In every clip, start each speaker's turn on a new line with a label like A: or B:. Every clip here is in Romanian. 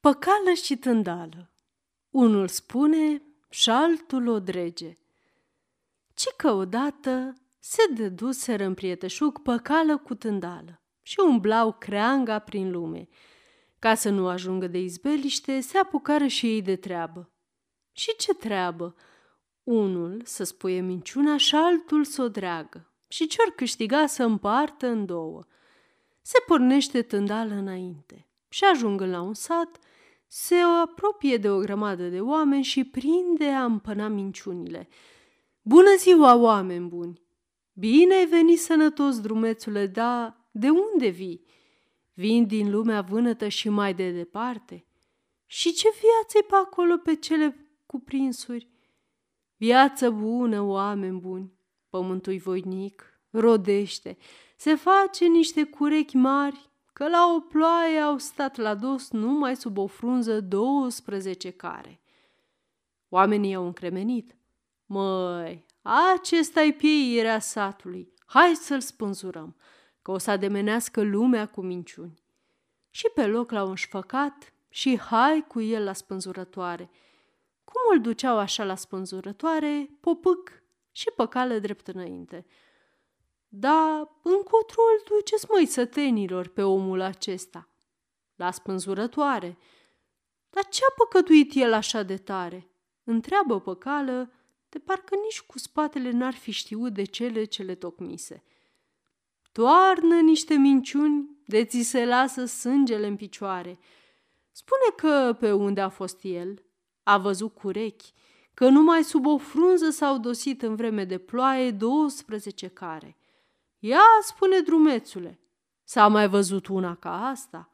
A: Păcală și tândală. Unul spune și altul o drege. Ci că odată se dăduseră în prieteșuc păcală cu tândală și umblau creanga prin lume. Ca să nu ajungă de izbeliște, se apucară și ei de treabă. Și ce treabă? Unul să spuie minciuna și altul să o dreagă și ce-or câștiga să împartă în două. Se pornește tândală înainte și ajungă la un sat, se apropie de o grămadă de oameni și prinde a împăna minciunile. Bună ziua, oameni buni! Bine ai venit sănătos, drumețule, da de unde vii? Vin din lumea vânătă și mai de departe? Și ce viață pe acolo pe cele cuprinsuri? Viață bună, oameni buni! Pământul voinic, rodește, se face niște curechi mari, că la o ploaie au stat la dos numai sub o frunză 12 care. Oamenii au încremenit. Măi, acesta-i pieirea satului, hai să-l spânzurăm, că o să ademenească lumea cu minciuni. Și pe loc l-au înșfăcat și hai cu el la spânzurătoare. Cum îl duceau așa la spânzurătoare, popâc și păcală drept înainte – da, încotro îl duceți, măi, sătenilor, pe omul acesta? La spânzurătoare. Dar ce-a păcătuit el așa de tare? Întreabă păcală, de parcă nici cu spatele n-ar fi știut de cele ce le tocmise. Toarnă niște minciuni de ți se lasă sângele în picioare. Spune că pe unde a fost el, a văzut curechi, că numai sub o frunză s-au dosit în vreme de ploaie 12 care. Ia, spune drumețule, s-a mai văzut una ca asta?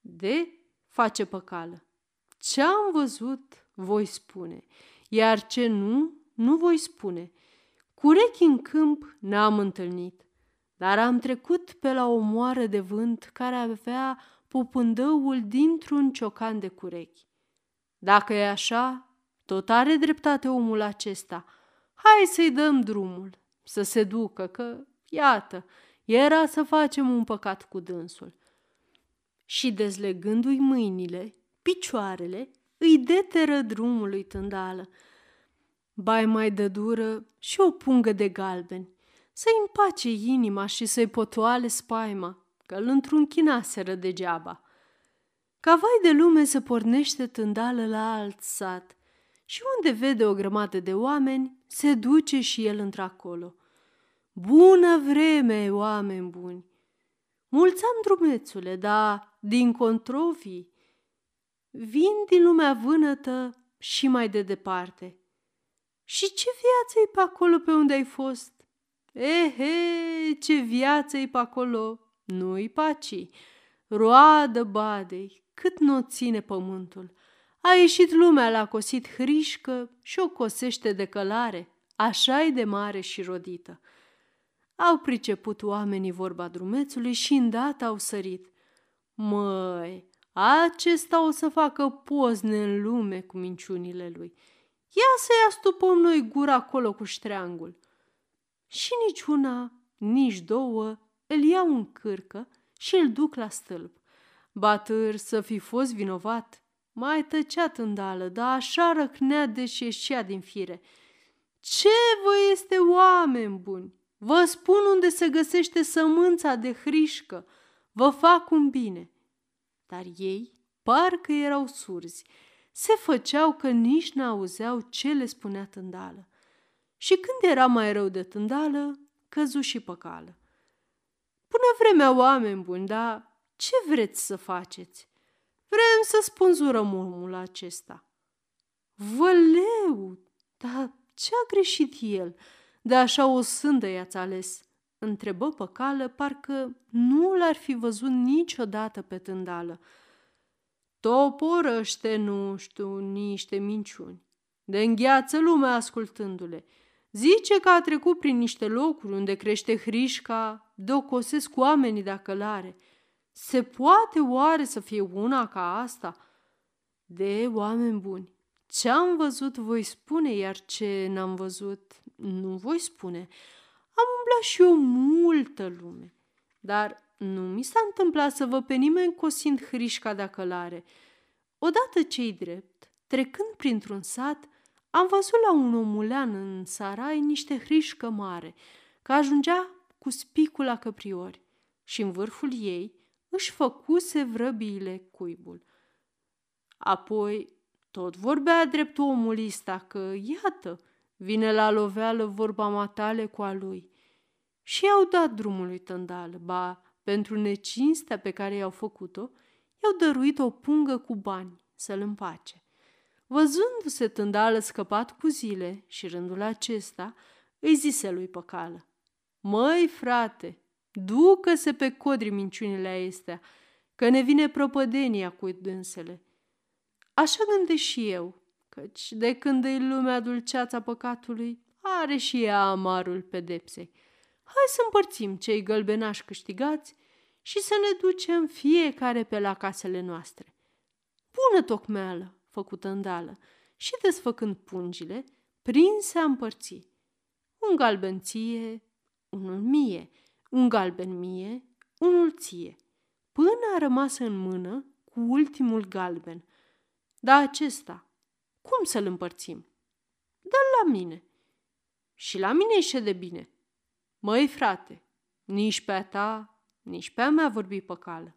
A: De, face păcală. Ce-am văzut, voi spune, iar ce nu, nu voi spune. Curechi în câmp n-am întâlnit, dar am trecut pe la o moară de vânt care avea popândăul dintr-un ciocan de curechi. Dacă e așa, tot are dreptate omul acesta. Hai să-i dăm drumul, să se ducă, că Iată, era să facem un păcat cu dânsul. Și dezlegându-i mâinile, picioarele, îi deteră drumului tândală. Bai mai de dură și o pungă de galbeni, să-i împace inima și să-i potoale spaima, că îl întruncinaseră degeaba. Ca vai de lume se pornește tândală la alt sat și unde vede o grămadă de oameni, se duce și el într-acolo – Bună vreme, oameni buni! Mulți am drumețule, dar din controvii vin din lumea vânătă și mai de departe. Și ce viață e pe acolo pe unde ai fost? Ehe, ce viață e pe acolo! Nu-i paci, roadă badei, cât nu ține pământul. A ieșit lumea la cosit hrișcă și o cosește de călare, așa e de mare și rodită. Au priceput oamenii vorba drumețului și îndată au sărit. Măi, acesta o să facă pozne în lume cu minciunile lui. Ia să-i astupăm noi gura acolo cu ștreangul. Și nici una, nici două îl iau în cârcă și îl duc la stâlp. Batâr să fi fost vinovat, mai tăcea tândală, dar așa răcnea deși ieșea din fire. Ce vă este, oameni buni? Vă spun unde se găsește sămânța de hrișcă. Vă fac un bine. Dar ei parcă erau surzi. Se făceau că nici n-auzeau ce le spunea tândală. Și când era mai rău de tândală, căzu și păcală. Până vremea oameni buni, dar ce vreți să faceți? Vrem să spânzurăm omul acesta. Văleu, dar ce a greșit el? De așa o sândă i-ați ales?" întrebă păcală, parcă nu l-ar fi văzut niciodată pe tândală. Toporăște, nu știu, niște minciuni. De îngheață lumea ascultându-le. Zice că a trecut prin niște locuri unde crește hrișca, docosesc oamenii dacă l-are. Se poate oare să fie una ca asta? De oameni buni, ce am văzut voi spune, iar ce n-am văzut nu voi spune. Am umblat și eu multă lume, dar nu mi s-a întâmplat să vă pe nimeni cosind hrișca de călare. Odată cei drept, trecând printr-un sat, am văzut la un omulean în sarai niște hrișcă mare, că ajungea cu spicul căpriori și în vârful ei își făcuse vrăbiile cuibul. Apoi tot vorbea drept omul ăsta că, iată, vine la loveală vorba matale cu a lui. Și i-au dat drumul lui Tândal, ba, pentru necinstea pe care i-au făcut-o, i-au dăruit o pungă cu bani să-l împace. Văzându-se Tândală scăpat cu zile și rândul acesta, îi zise lui Păcală, Măi, frate, ducă-se pe codri minciunile astea, că ne vine propădenia cu dânsele. Așa gândesc și eu, căci de când e lumea dulceața păcatului, are și ea amarul pedepsei. Hai să împărțim cei gălbenași câștigați și să ne ducem fiecare pe la casele noastre. Bună tocmeală, făcută îndală, și desfăcând pungile, prinse a împărți. Un galben ție, unul mie, un galben mie, unul ție, până a rămas în mână cu ultimul galben. Dar acesta, cum să-l împărțim? dă la mine. Și la mine e de bine. Măi, frate, nici pe a ta, nici pe a mea vorbi pe cală.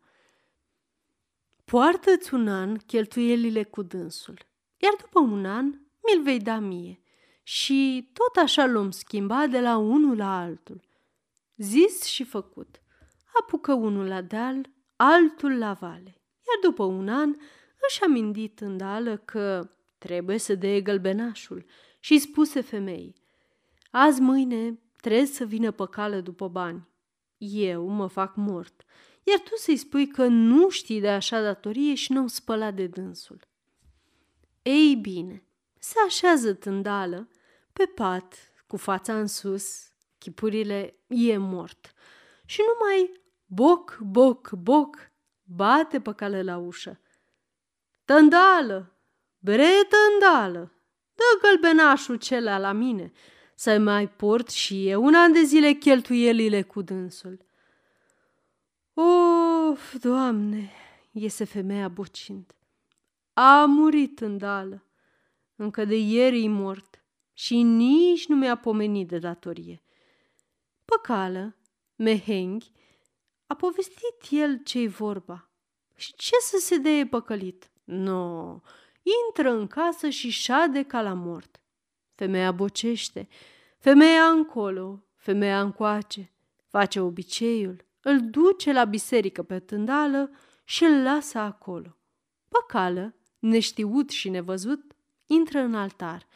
A: Poartă-ți un an cheltuielile cu dânsul, iar după un an mi-l vei da mie. Și tot așa l-om schimba de la unul la altul. Zis și făcut. Apucă unul la deal, altul la vale. Iar după un an își amindit îndală că trebuie să dea gălbenașul și spuse femeii, Azi mâine trebuie să vină pe cală după bani. Eu mă fac mort, iar tu să-i spui că nu știi de așa datorie și nu-mi spăla de dânsul. Ei bine, se așează tândală pe pat, cu fața în sus, chipurile e mort. Și numai boc, boc, boc, bate pe cale la ușă. Tândală, bre tândală, dă gălbenașul celea la mine, să mai port și eu un an de zile cheltuielile cu dânsul. Of, Doamne, iese femeia bocind. A murit îndală. Încă de ieri e mort și nici nu mi-a pomenit de datorie. Păcală, mehenghi, a povestit el ce-i vorba. Și ce să se dee păcălit? No, intră în casă și șade ca la mort. Femeia bocește, femeia încolo, femeia încoace, face obiceiul, îl duce la biserică pe tândală și îl lasă acolo. Păcală, neștiut și nevăzut, intră în altar,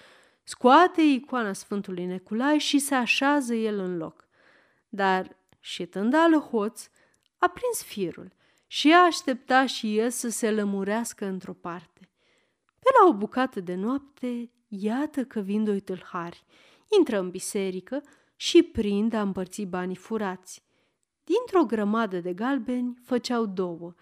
A: scoate icoana Sfântului Neculai și se așează el în loc. Dar și tândală hoț a prins firul și a aștepta și el să se lămurească într-o parte. Pe la o bucată de noapte, iată că vin doi tâlhari, intră în biserică și prind a împărți banii furați. Dintr-o grămadă de galbeni făceau două,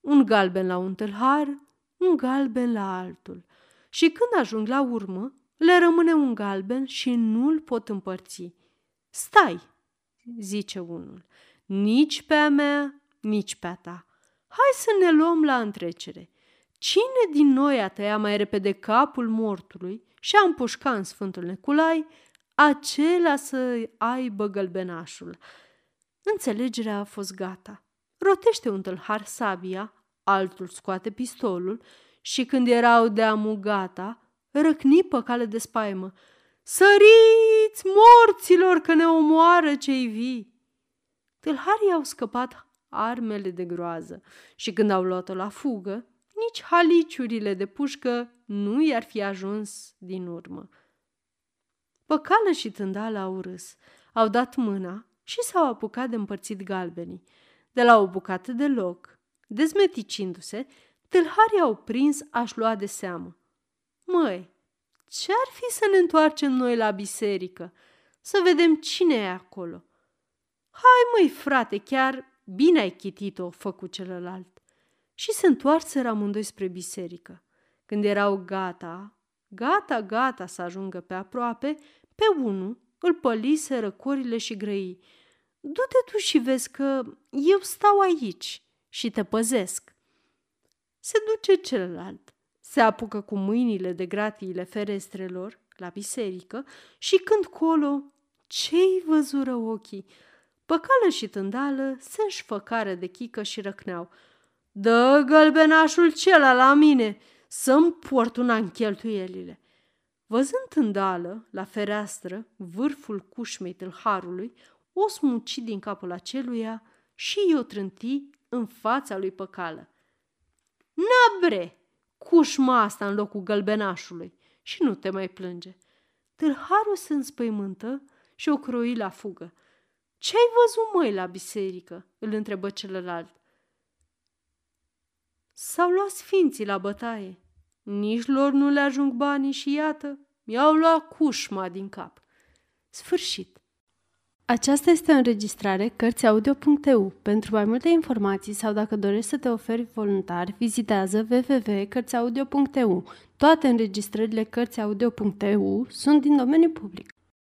A: un galben la un tâlhar, un galben la altul. Și când ajung la urmă, le rămâne un galben și nu-l pot împărți. Stai, zice unul, nici pe a mea, nici pe a ta. Hai să ne luăm la întrecere. Cine din noi a tăia mai repede capul mortului și a împușca în Sfântul Neculai, acela să aibă gălbenașul. Înțelegerea a fost gata. Rotește un tâlhar sabia, altul scoate pistolul și când erau de amugata, răcni pe cale de spaimă. Săriți, morților, că ne omoară cei vii! Tâlharii au scăpat armele de groază și când au luat-o la fugă, nici haliciurile de pușcă nu i-ar fi ajuns din urmă. Păcală și tândală au râs, au dat mâna și s-au apucat de împărțit galbenii. De la o bucată de loc, dezmeticindu-se, tâlharii au prins aș lua de seamă. Măi, ce-ar fi să ne întoarcem noi la biserică, să vedem cine e acolo? Hai, măi, frate, chiar bine ai chitit-o, făcut celălalt. Și se întoarseră amândoi spre biserică. Când erau gata, gata, gata să ajungă pe aproape, pe unul îl pălise răcorile și grăi. Du-te tu și vezi că eu stau aici și te păzesc. Se duce celălalt, se apucă cu mâinile de gratiile ferestrelor la biserică și când colo, ce-i văzură ochii? Păcală și tândală se înșfăcară de chică și răcneau. Dă gălbenașul cela la mine, să-mi port una în cheltuielile. Văzând tândală, la fereastră, vârful cușmei tâlharului, o smuci din capul aceluia și i-o trânti în fața lui Păcală. Nabre, cușma asta în locul gălbenașului și nu te mai plânge. Tâlharul se înspăimântă și o croi la fugă. Ce-ai văzut, măi, la biserică?" îl întrebă celălalt. S-au luat sfinții la bătaie. Nici lor nu le ajung banii și iată, mi-au luat cușma din cap. Sfârșit. Aceasta este o înregistrare Cărțiaudio.eu. Pentru mai multe informații sau dacă dorești să te oferi voluntar, vizitează www.cărțiaudio.eu. Toate înregistrările Cărțiaudio.eu sunt din domeniu public.